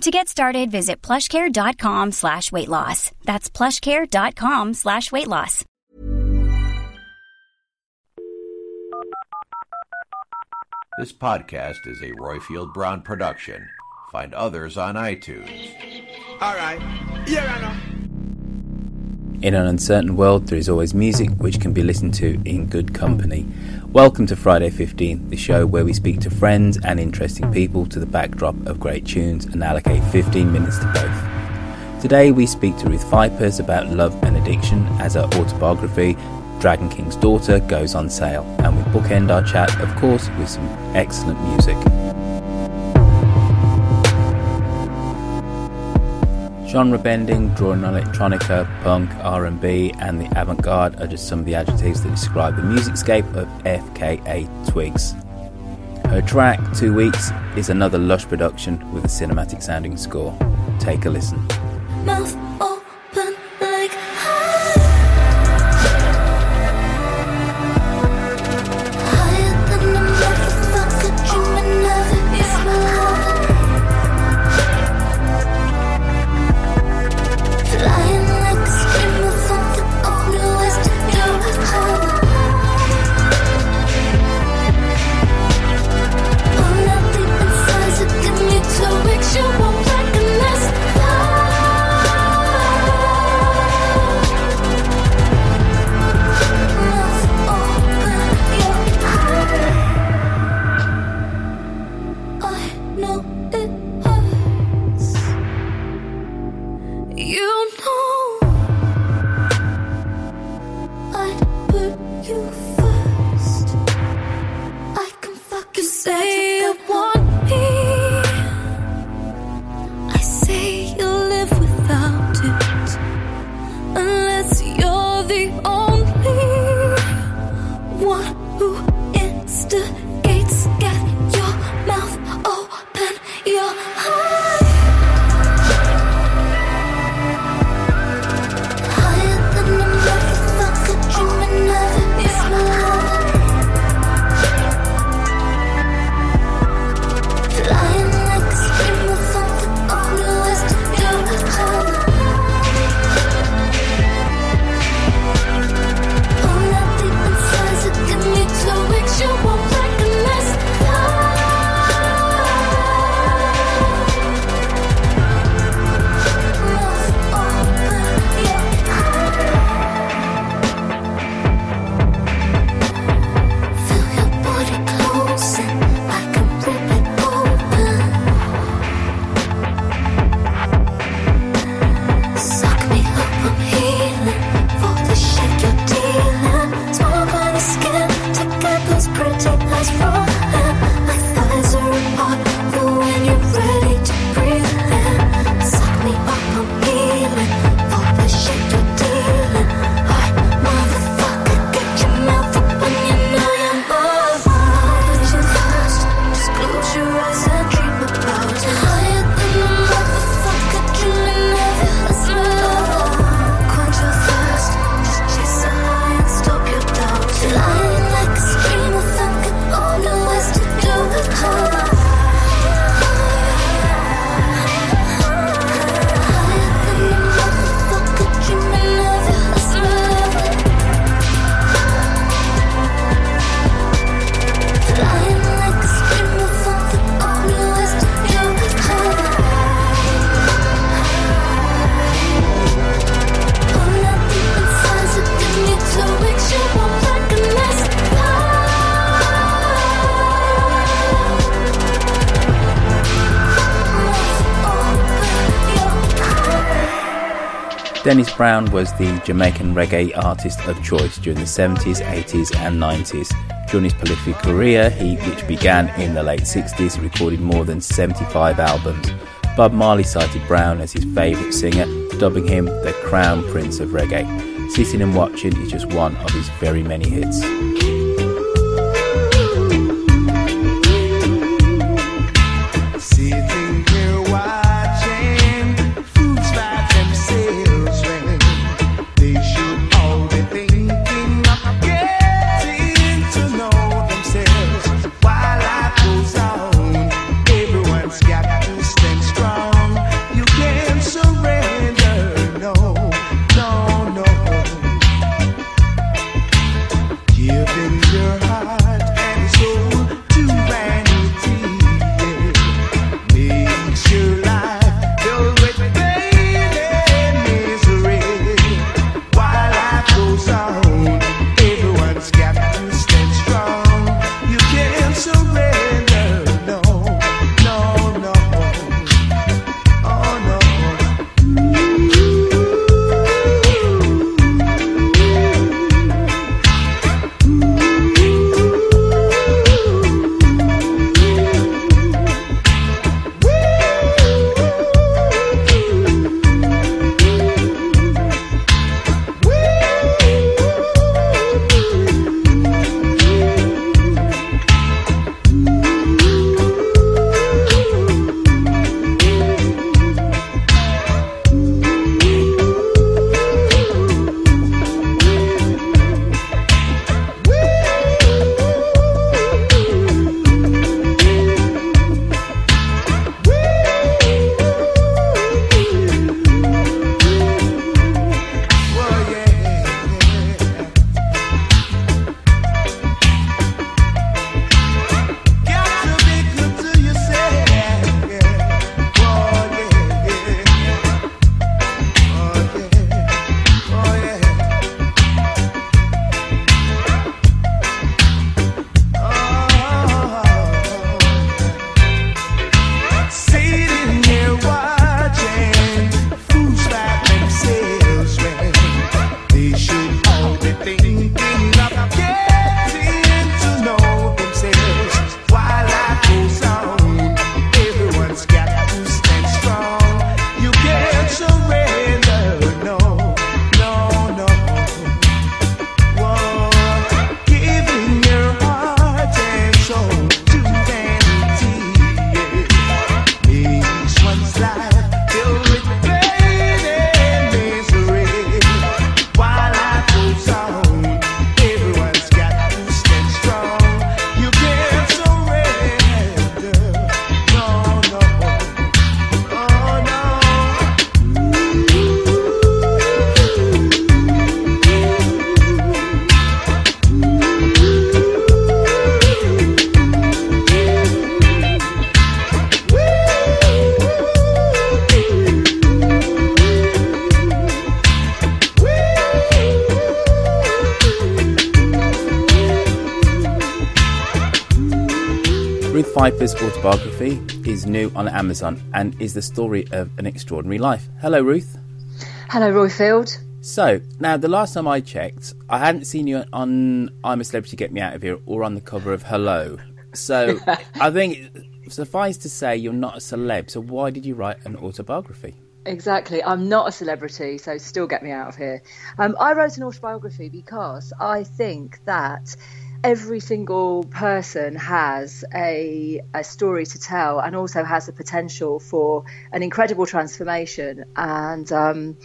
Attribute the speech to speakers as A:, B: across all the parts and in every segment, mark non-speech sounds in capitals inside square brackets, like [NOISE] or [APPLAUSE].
A: To get started, visit plushcare.com slash weight loss. That's plushcare.com slash weight loss.
B: This podcast is a Roifield Brown production. Find others on iTunes.
C: All right. Here I know.
D: In an uncertain world, there is always music which can be listened to in good company. Welcome to Friday 15, the show where we speak to friends and interesting people to the backdrop of great tunes and allocate 15 minutes to both. Today we speak to Ruth Vipers about love and addiction as her autobiography, Dragon King's Daughter, goes on sale. And we bookend our chat, of course, with some excellent music. Genre bending, drawing electronica, punk, R&B, and the avant-garde are just some of the adjectives that describe the musicscape of FKA Twigs. Her track, Two Weeks, is another lush production with a cinematic sounding score. Take a listen. Dennis Brown was the Jamaican reggae artist of choice during the 70s, 80s, and 90s. During his prolific career, he, which began in the late 60s, recorded more than 75 albums. Bob Marley cited Brown as his favourite singer, dubbing him the crown prince of reggae.
E: Sitting and Watching is just one of his very many hits. Pfeiffer's autobiography is new on Amazon and is the story of an extraordinary life. Hello, Ruth.
F: Hello, Roifield.
E: So, now the last time I checked, I hadn't seen you on I'm a Celebrity Get Me Out of Here or on the cover of Hello. So, [LAUGHS] I think suffice to say you're not a celeb. So, why did you write an autobiography?
F: Exactly. I'm not a celebrity, so still get me out of here. Um, I wrote an autobiography because I think that every single person has a, a story to tell and also has the potential for an incredible transformation. And um,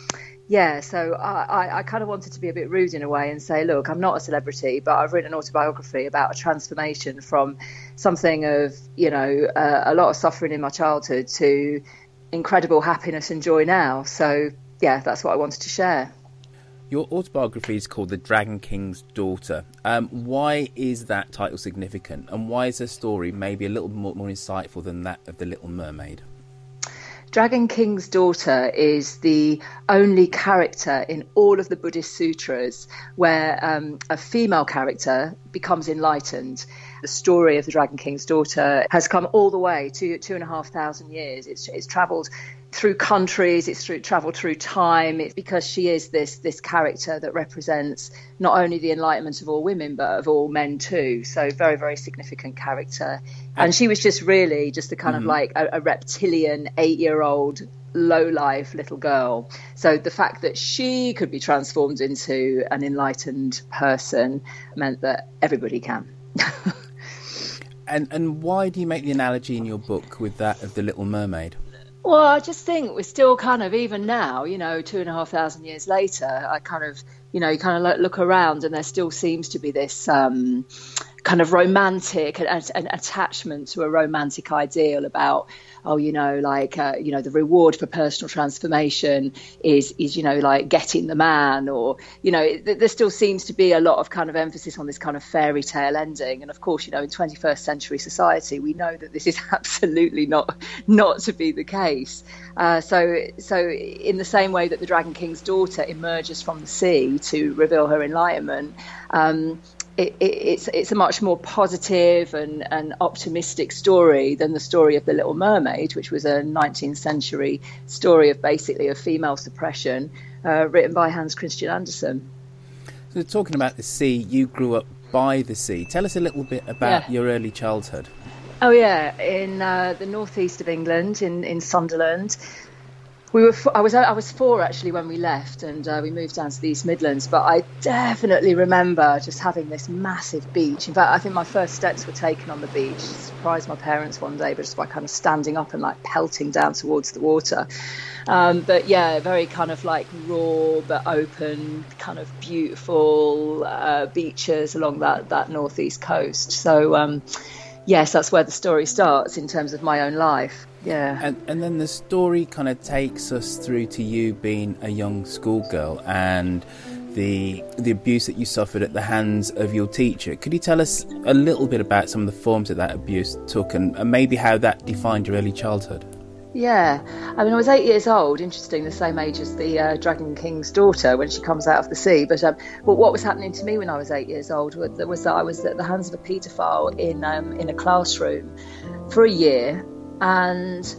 F: yeah, so I, I, kind of wanted to be a bit rude in a way and say, look, I'm not a celebrity, but I've written an autobiography about a transformation from something of, you know, uh, a lot of suffering in my childhood to incredible happiness and joy now. So yeah, that's what I wanted to share.
E: Your autobiography is called The Dragon King's Daughter. Um, why is that title significant? And why is the story maybe a little more, more insightful than that of The Little Mermaid?
F: Dragon King's daughter is the only character in all of the Buddhist sutras where um, a female character becomes enlightened. The story of the Dragon King's daughter has come all the way to two and a half thousand years. It's, it's travelled through countries, it's through, travel through time. It's because she is this this character that represents not only the enlightenment of all women but of all men too. So very very significant character. And she was just really just a kind of mm-hmm. like a, a reptilian eight year old low life little girl. So the fact that she could be transformed into an enlightened person meant that everybody can. [LAUGHS]
G: And and why do you make the analogy in your book with that of the Little Mermaid?
F: Well, I just think we're still kind of even now, you know, two and a half thousand years later. I kind of, you know, you kind of look, around, and there still seems to be this um, kind of romantic an, attachment to a romantic ideal about, oh, you know, like uh, you know, the reward for personal transformation is is you know like getting the man, or you know, th- there still seems to be a lot of kind of emphasis on this kind of fairy tale ending. And of course, you know, in 21st century society, we know that this is [LAUGHS] absolutely not not to be the case. Uh, so, so in the same way that the Dragon King's daughter emerges from the sea to reveal her enlightenment, um, it, it, it's it's a much more positive and, and optimistic story than the story of the Little Mermaid, which was a 19th century story of basically of female suppression, uh, written by Hans Christian Andersen.
G: So talking about the sea, you grew up by the sea. Tell us a little bit about
F: Yeah.
G: your early childhood.
F: Oh yeah, in uh, the northeast of England, in in Sunderland. We were. I was. I was four actually when we left, and uh, we moved down to the East Midlands. But I definitely remember just having this massive beach. In fact, I think my first steps were taken on the beach. Surprised my parents one day, but just by kind of standing up and like pelting down towards the water. Um, but yeah, very kind of like raw but open, kind of beautiful uh, beaches along that that northeast coast. So. Um, yes, that's where the story starts in terms of my own life. Yeah.
G: And and then the story kind of takes us through to you being a young schoolgirl and the the abuse that you suffered at the hands of your teacher. Could you tell us a little bit about some of the forms that that abuse took and, and maybe how that defined your early childhood?
F: Yeah, I mean, I was eight years old. Interesting, the same age as the uh, Dragon King's daughter when she comes out of the sea. But um, but what was happening to me when I was eight years old was, was that I was at the hands of a paedophile in um, in a classroom for a year, and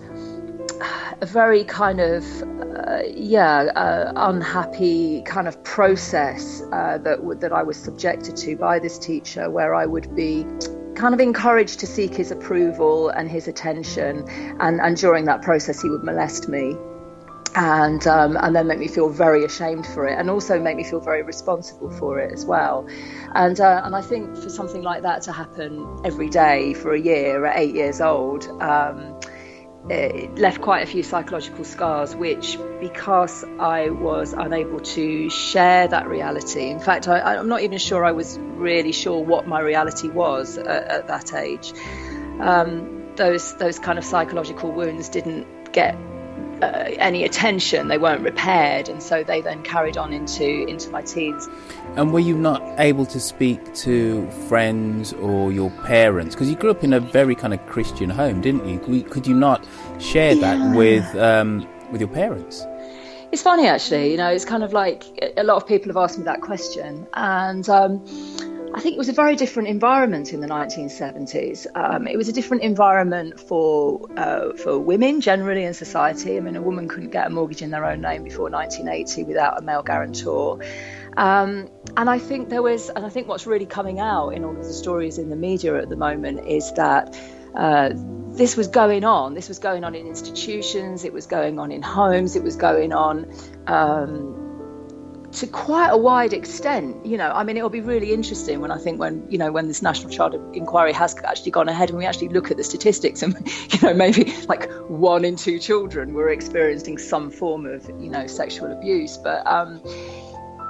F: a very kind of uh, yeah uh, unhappy kind of process uh, that w- that I was subjected to by this teacher, where I would be kind of encouraged to seek his approval and his attention, and and during that process he would molest me. And um, and then make me feel very ashamed for it, and also make me feel very responsible for it as well. And uh, and I think for something like that to happen every day for a year at eight years old, um, it left quite a few psychological scars, which, because I was unable to share that reality, in fact, I, I'm not even sure I was really sure what my reality was at, at that age. Um, those those kind of psychological wounds didn't get uh, any attention; they weren't repaired, and so they then carried on into into my teens.
G: And were you not able to speak to friends or your parents? Because you grew up in a very kind of Christian home, didn't you? Could- Could you not share that with um, with your parents?
F: It's funny actually, you know, it's kind of like a lot of people have asked me that question, and um, I think it was a very different environment in the 1970s. Um, it was a different environment for uh, for women generally in society. I mean, a woman couldn't get a mortgage in their own name before 1980 without a male guarantor. Um, and I think there was, and I think what's really coming out in all of the stories in the media at the moment is that uh, this was going on. This was going on in institutions, it was going on in homes, it was going on um, to quite a wide extent. You know, I mean, it'll be really interesting when I think when you know when this national child inquiry has actually gone ahead and we actually look at the statistics and [LAUGHS] you know maybe like one in two children were experiencing some form of you know sexual abuse, but. Um,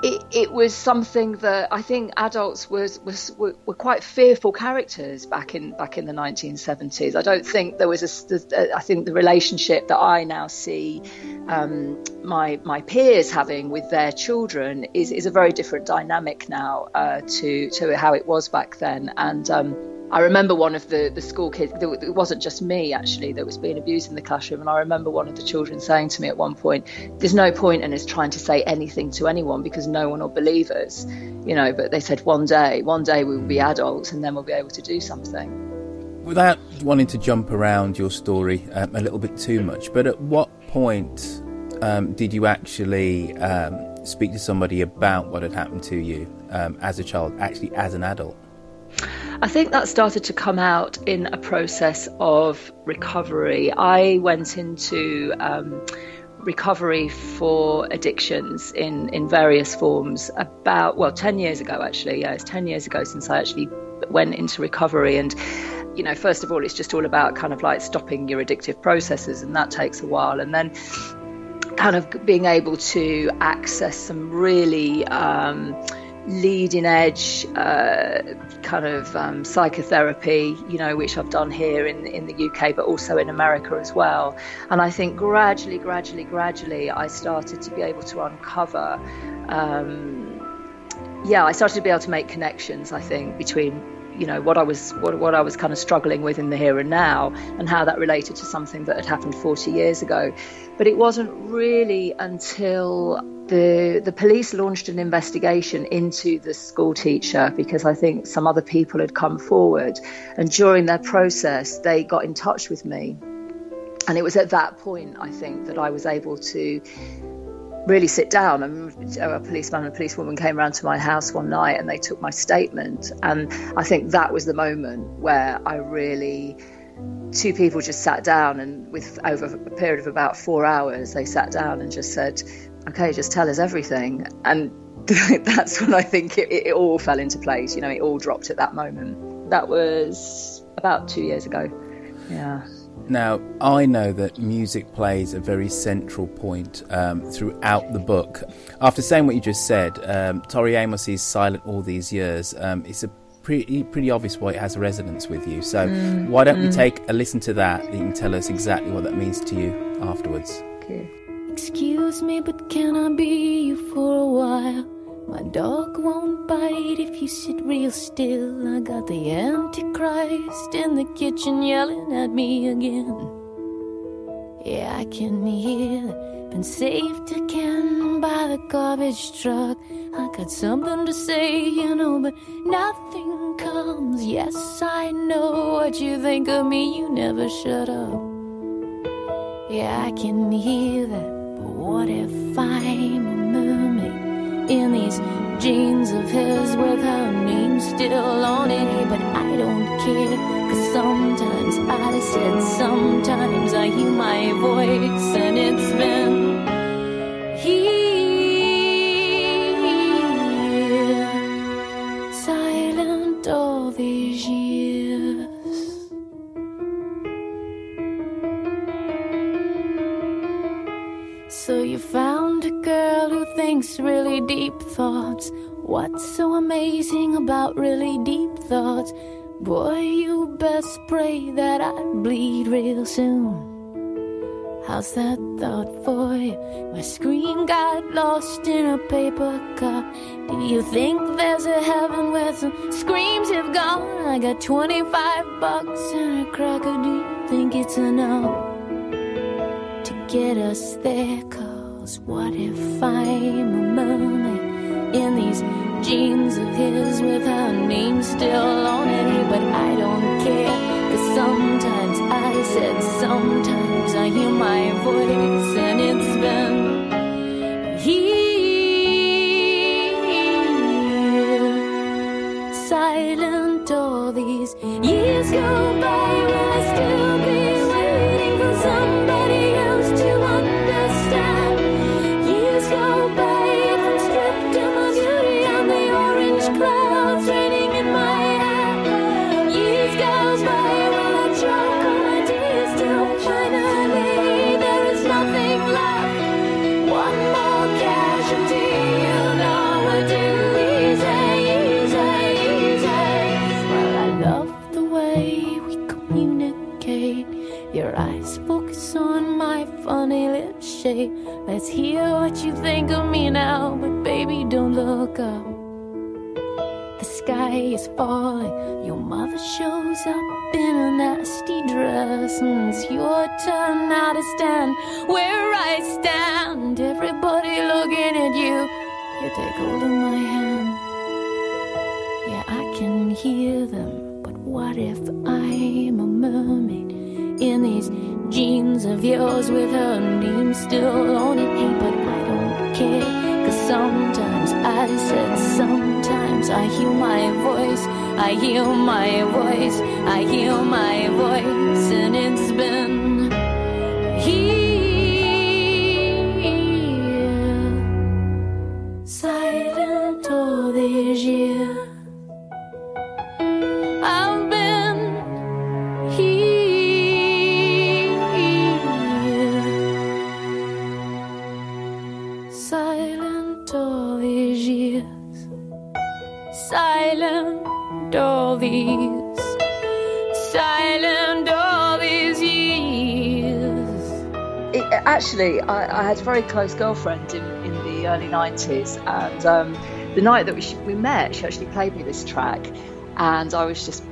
F: it, it was something that I think adults was, was were, were quite fearful characters back in back in the 1970s. I don't think there was a. I think the relationship that I now see um, my my peers having with their children is is a very different dynamic now uh, to to how it was back then. And um, I remember one of the, the school kids, it wasn't just me actually that was being abused in the classroom. And I remember one of the children saying to me at one point, There's no point in us trying to say anything to anyone because no one will believe us. You know, but they said one day, one day we will be adults and then we'll be able to do something.
G: Without wanting to jump around your story um, a little bit too much, but at what point um, did you actually um, speak to somebody about what had happened to you um, as a child, actually as an adult?
F: I think that started to come out in a process of recovery. I went into um, recovery for addictions in, in various forms about, well, 10 years ago, actually. Yeah, it's 10 years ago since I actually went into recovery. And, you know, first of all, it's just all about kind of like stopping your addictive processes, and that takes a while. And then kind of being able to access some really um, leading edge uh, kind of um, psychotherapy, you know, which I've done here in, in the UK, but also in America as well. And I think gradually, gradually, gradually, I started to be able to uncover. Um, yeah, I started to be able to make connections. I think between you know what I was what, what I was kind of struggling with in the here and now and how that related to something that had happened 40 years ago. But it wasn't really until the the police launched an investigation into the school teacher because I think some other people had come forward. And during their process they got in touch with me. And it was at that point I think that I was able to really sit down. And a policeman and a policewoman came around to my house one night and they took my statement. And I think that was the moment where I really, two people just sat down and with over a period of about four hours, they sat down and just said, okay, just tell us everything. And [LAUGHS] that's when I think it, it all fell into place. You know, it all dropped at that moment. That was about two years ago. Yeah.
G: Now, I know that music plays a very central point um, throughout the book. After saying what you just said, um, Tori Amos is silent all these years. Um, it's a pretty, pretty obvious why it has a resonance with you. So, why don't we take a listen to that? and You can tell us exactly what that means to you afterwards.
F: Okay.
H: Excuse me, but can I be you for a while? My dog won't bite if you sit real still. I got the Antichrist in the kitchen yelling at me again. Yeah, I can hear. Been saved again by the garbage truck. I got something to say, you know, but nothing comes. Yes, I know what you think of me. You never shut up. Yeah, I can hear that. But what if I'm in these jeans of his with her name still on it? But I don't care. Cause sometimes I said, sometimes I hear my voice, and it's been really deep thoughts. What's so amazing about really deep thoughts? Boy, you best pray that I bleed real soon. How's that thought for you? My scream got lost in a paper cup. Do you think there's a heaven where some screams have gone? I got 25 bucks and a cracker. Do you think it's enough? to get us there. Cause what if I'm a mermaid in these jeans of his with her name still on it? But I don't care. Cause sometimes I said, sometimes I hear my voice, and it's been here. Silent all these years go by. Way we communicate. Your eyes focus on my funny lip shape. Let's hear what you think of me now, but baby, don't look up. The sky is falling. Your mother shows up in a nasty dress. And it's your turn now to stand where I stand. Everybody looking at you. You take hold of my hand. Yeah, I can hear them. What if I'm a mermaid in these jeans of yours with her name still on it? Hey, but I don't care. Cause sometimes I said, sometimes I hear my voice, I hear my voice, I hear my voice, and it's been here,
F: actually, I, I had a very close girlfriend in, in the early 90s, and um, the night that we, we met, she actually played me this track, and I was just,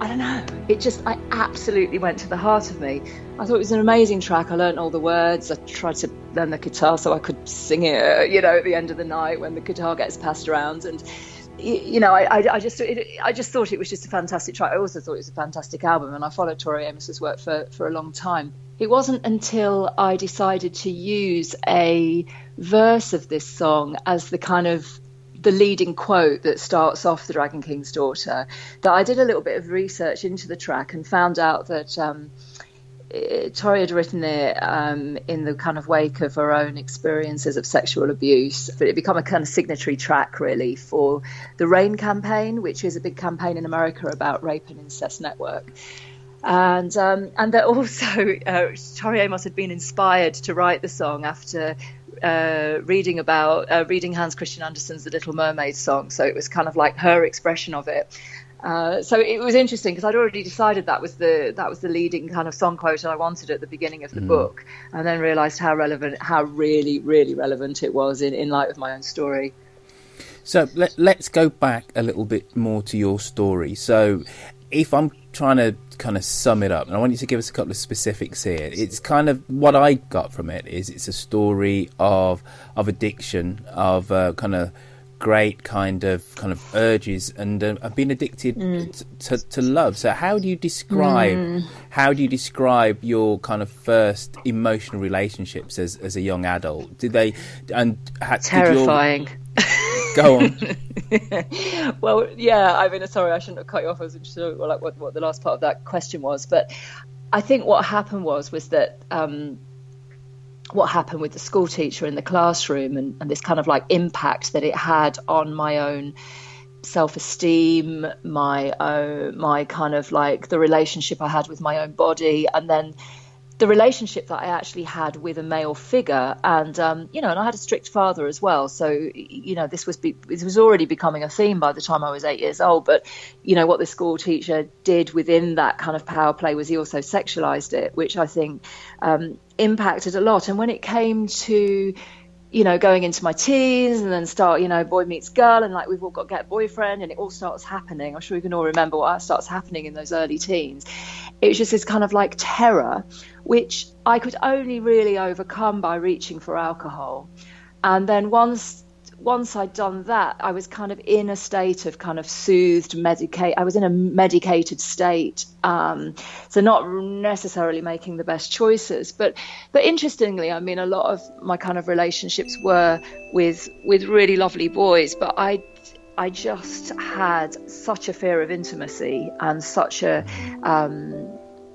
F: I don't know, it just, I absolutely went to the heart of me. I thought it was an amazing track. I learned all the words. I tried to learn the guitar so I could sing it, you know, at the end of the night when the guitar gets passed around, and you know, I, I, just it, I just thought it was just a fantastic track. I also thought it was a fantastic album, and I followed Tori Amos's work for, for a long time. It wasn't until I decided to use a verse of this song as the kind of the leading quote that starts off the Dragon King's Daughter that I did a little bit of research into the track and found out that. Um, Tori had written it um, in the kind of wake of her own experiences of sexual abuse. But it became a kind of signatory track, really, for the RAINN campaign, which is a big campaign in America about rape and incest network. And um, and that also [LAUGHS] uh, Tori Amos had been inspired to write the song after uh, reading about uh, reading Hans Christian Andersen's The Little Mermaid song. So it was kind of like her expression of it. Uh, so it was interesting because I'd already decided that was the that was the leading kind of song quote that I wanted at the beginning of the book, and then realised how relevant, how really, really relevant it was in, in light of my own story.
G: So let, let's go back a little bit more to your story. So, if I'm trying to kind of sum it up, and I want you to give us a couple of specifics here, it's kind of what I got from it is it's a story of of addiction, of uh, kind of great kind of kind of urges, and uh, I've been addicted t- to, to love. So, how do you describe how do you describe your kind of first emotional relationships as as a young adult? Did they and ha- did your-
F: Terrifying.
G: Go on. [LAUGHS]
F: well, yeah. I mean, sorry, I shouldn't have cut you off. I was interested in like what, what the last part of that question was, but I think what happened was was that um, what happened with the school teacher in the classroom and, and this kind of like impact that it had on my own self-esteem, my uh, my kind of like the relationship I had with my own body, and then the relationship that I actually had with a male figure, and um, you know, and I had a strict father as well. So you know, this was be, this was already becoming a theme by the time I was eight years old. But you know, what the school teacher did within that kind of power play was he also sexualized it, which I think um, impacted a lot. And when it came to you know, going into my teens and then start, you know, boy meets girl and like we've all got get a boyfriend and it all starts happening. I'm sure you can all remember what starts happening in those early teens. It was just this kind of like terror, which I could only really overcome by reaching for alcohol. And then once once I'd done that, I was kind of in a state of kind of soothed medicate. I was in a medicated state, um, so not necessarily making the best choices. But but interestingly, I mean, a lot of my kind of relationships were with with really lovely boys, but I. I just had such a fear of intimacy and such a um,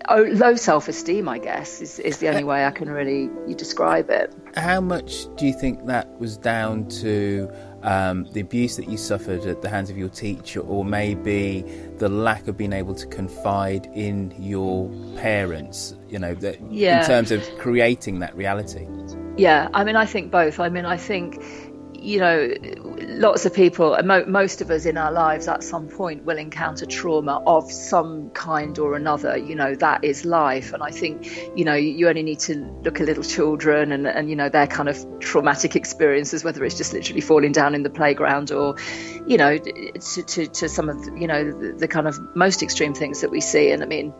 F: oh, low self-esteem. I guess is, is the only way I can really describe it.
G: How much do you think that was down to um, the abuse that you suffered at the hands of your teacher, or maybe the lack of being able to confide in your parents? You know, that
F: Yeah.
G: in terms of creating that reality.
F: Yeah, I mean, I think both. I mean, I think, you know, lots of people, most of us in our lives at some point will encounter trauma of some kind or another. You know, that is life. And I think, you know, you only need to look at little children and, and you know, their kind of traumatic experiences, whether it's just literally falling down in the playground or, you know, to, to, to some of, you know, the, the kind of most extreme things that we see. And I mean,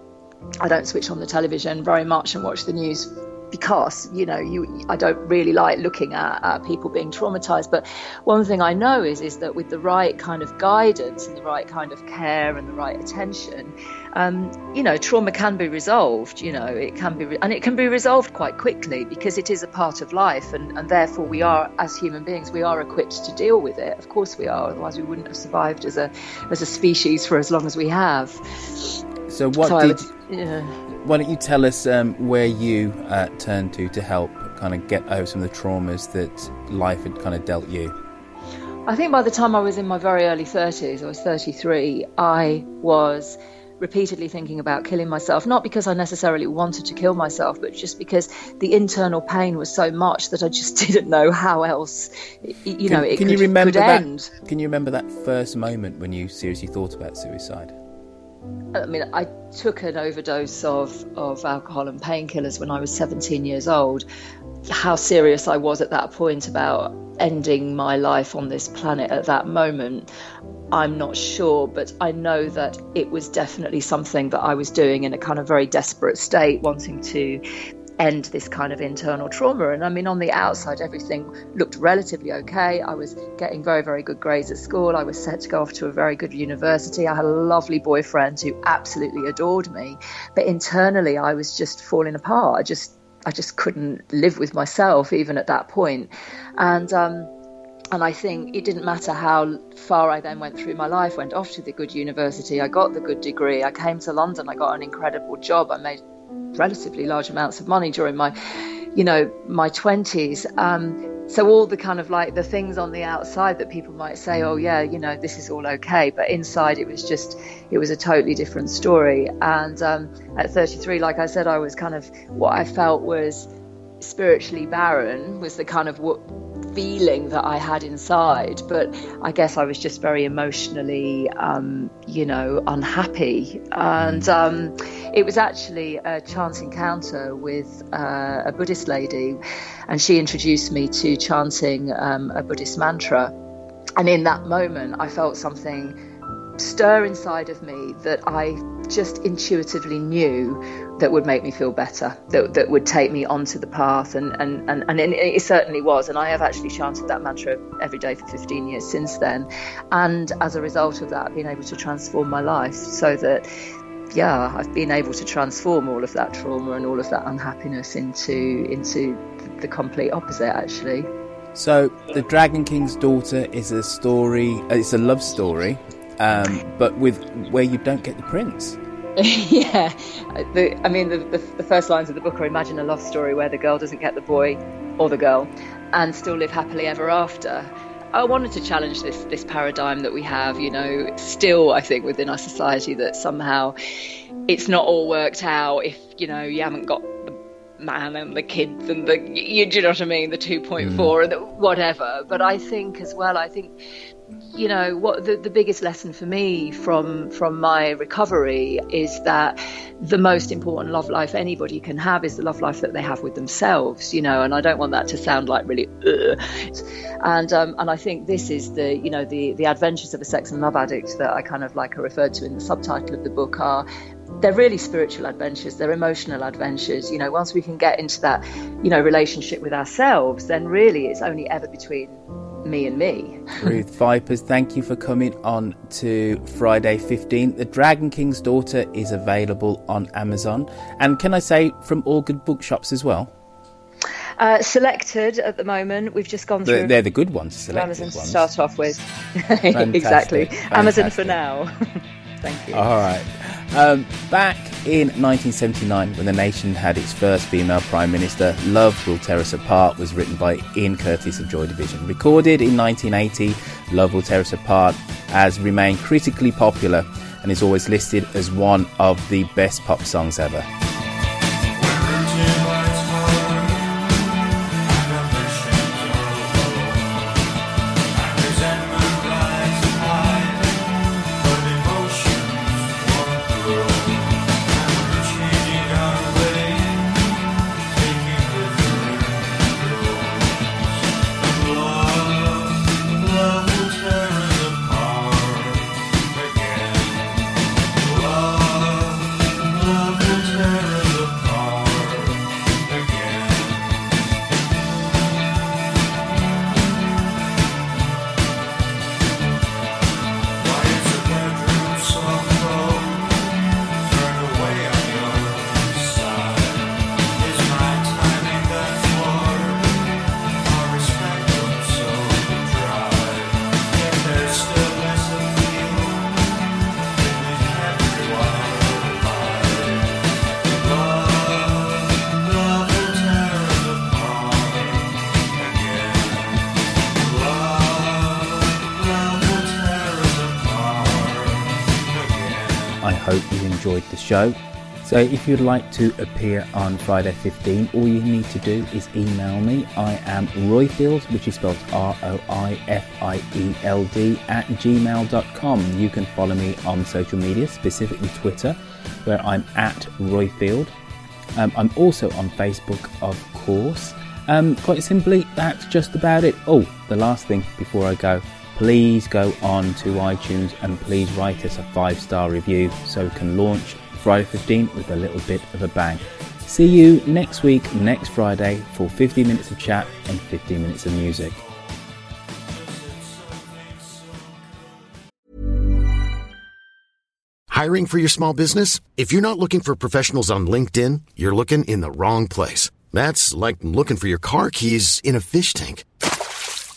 F: I don't switch on the television very much and watch the news because you know you I don't really like looking at, at people being traumatized but one thing I know is is that with the right kind of guidance and the right kind of care and the right attention um, you know trauma can be resolved you know it can be re- and it can be resolved quite quickly because it is a part of life and, and therefore we are as human beings we are equipped to deal with it of course we are otherwise we wouldn't have survived as a as a species for as long as we have
G: So what
F: so
G: did?
F: would- yeah.
G: Why don't you tell us um, where you uh, turned to to help kind of get over some of the traumas that life had kind of dealt you?
F: I think by the time I was in my very early 30s, I was 33, I was repeatedly thinking about killing myself, not because I necessarily wanted to kill myself, but just because the internal pain was so much that I just [LAUGHS] didn't know how else, you know, it
G: can
F: could,
G: you remember
F: could
G: that?
F: end.
G: Can you remember that first moment when you seriously thought about suicide?
F: I mean, I took an overdose of, of alcohol and painkillers when I was 17 years old. How serious I was at that point about ending my life on this planet at that moment, I'm not sure, but I know that it was definitely something that I was doing in a kind of very desperate state, wanting to end this kind of internal trauma. And I mean, on the outside, everything looked relatively okay. I was getting very, very good grades at school. I was set to go off to a very good university. I had a lovely boyfriend who absolutely adored me. But internally, I was just falling apart. I just, I just couldn't live with myself, even at that point. And, um, and I think it didn't matter how far I then went through my life, went off to the good university, I got the good degree, I came to London, I got an incredible job, I made relatively large amounts of money during my, you know, my 20s. Um, so all the kind of like the things on the outside that people might say, oh yeah, you know, this is all okay, but inside it was just, it was a totally different story. And um, at 33, like I said, I was kind of what I felt was spiritually barren was the kind of w- feeling that I had inside. But I guess I was just very emotionally, um, you know, unhappy. And um, it was actually a chance encounter with uh, a Buddhist lady, and she introduced me to chanting um, a Buddhist mantra. And in that moment, I felt something stir inside of me that I just intuitively knew that would make me feel better, that, that would take me onto the path. And, and, and, and it certainly was. And I have actually chanted that mantra every day for 15 years since then. And as a result of that, been able to transform my life so that, yeah, I've been able to transform all of that trauma and all of that unhappiness into, into the complete opposite, actually.
G: So, The Dragon King's Daughter is a story, uh, it's a love story, um, but with where you don't get the prince. [LAUGHS]
F: yeah, the, I mean, the, the, the first lines of the book are imagine a love story where the girl doesn't get the boy or the girl and still live happily ever after. I wanted to challenge this this paradigm that we have, you know, still I think within our society that somehow it's not all worked out if you know you haven't got the man and the kids and the you, do you know what I mean, the two point four and the, whatever. But I think as well, I think you know what the, the biggest lesson for me from from my recovery is that the most important love life anybody can have is the love life that they have with themselves you know and i don't want that to sound like really Ugh. and um, and i think this is the you know the the adventures of a sex and love addict that i kind of like are referred to in the subtitle of the book are they're really spiritual adventures they're emotional adventures you know once we can get into that you know relationship with ourselves then really it's only ever between me and me
G: Ruth Vipers, thank you for coming on to Friday 15. The Dragon King's Daughter is available on Amazon. And can I say from all good bookshops as well?
F: Uh, selected at the moment. We've just gone through
G: they're the good ones, selected
F: Amazon to
G: ones.
F: start off with. [LAUGHS] exactly. Amazon for now. [LAUGHS] Thank you.
G: All right. Um, back in 1979, when the nation had its first female prime minister, Love Will Tear Us Apart was written by Ian Curtis of Joy Division. Recorded in 1980, Love Will Tear Us Apart has remained critically popular and is always listed as one of the best pop songs ever. Enjoyed the show. So if you'd like to appear on Friday 15, all you need to do is email me. I am Roifield, which is spelled R-O-I-F-I-E-L-D at gmail.com. You can follow me on social media, specifically Twitter, where I'm at Roifield. Um, I'm also on Facebook, of course. Um, quite simply, that's just about it. Oh, the last thing before I go, please go on to iTunes and please write us a five star review so we can launch Friday 15 with a little bit of a bang. See you next week, next Friday, for 15 minutes of chat and 15 minutes of music.
I: Hiring for your small business? If you're not looking for professionals on LinkedIn, you're looking in the wrong place. That's like looking for your car keys in a fish tank.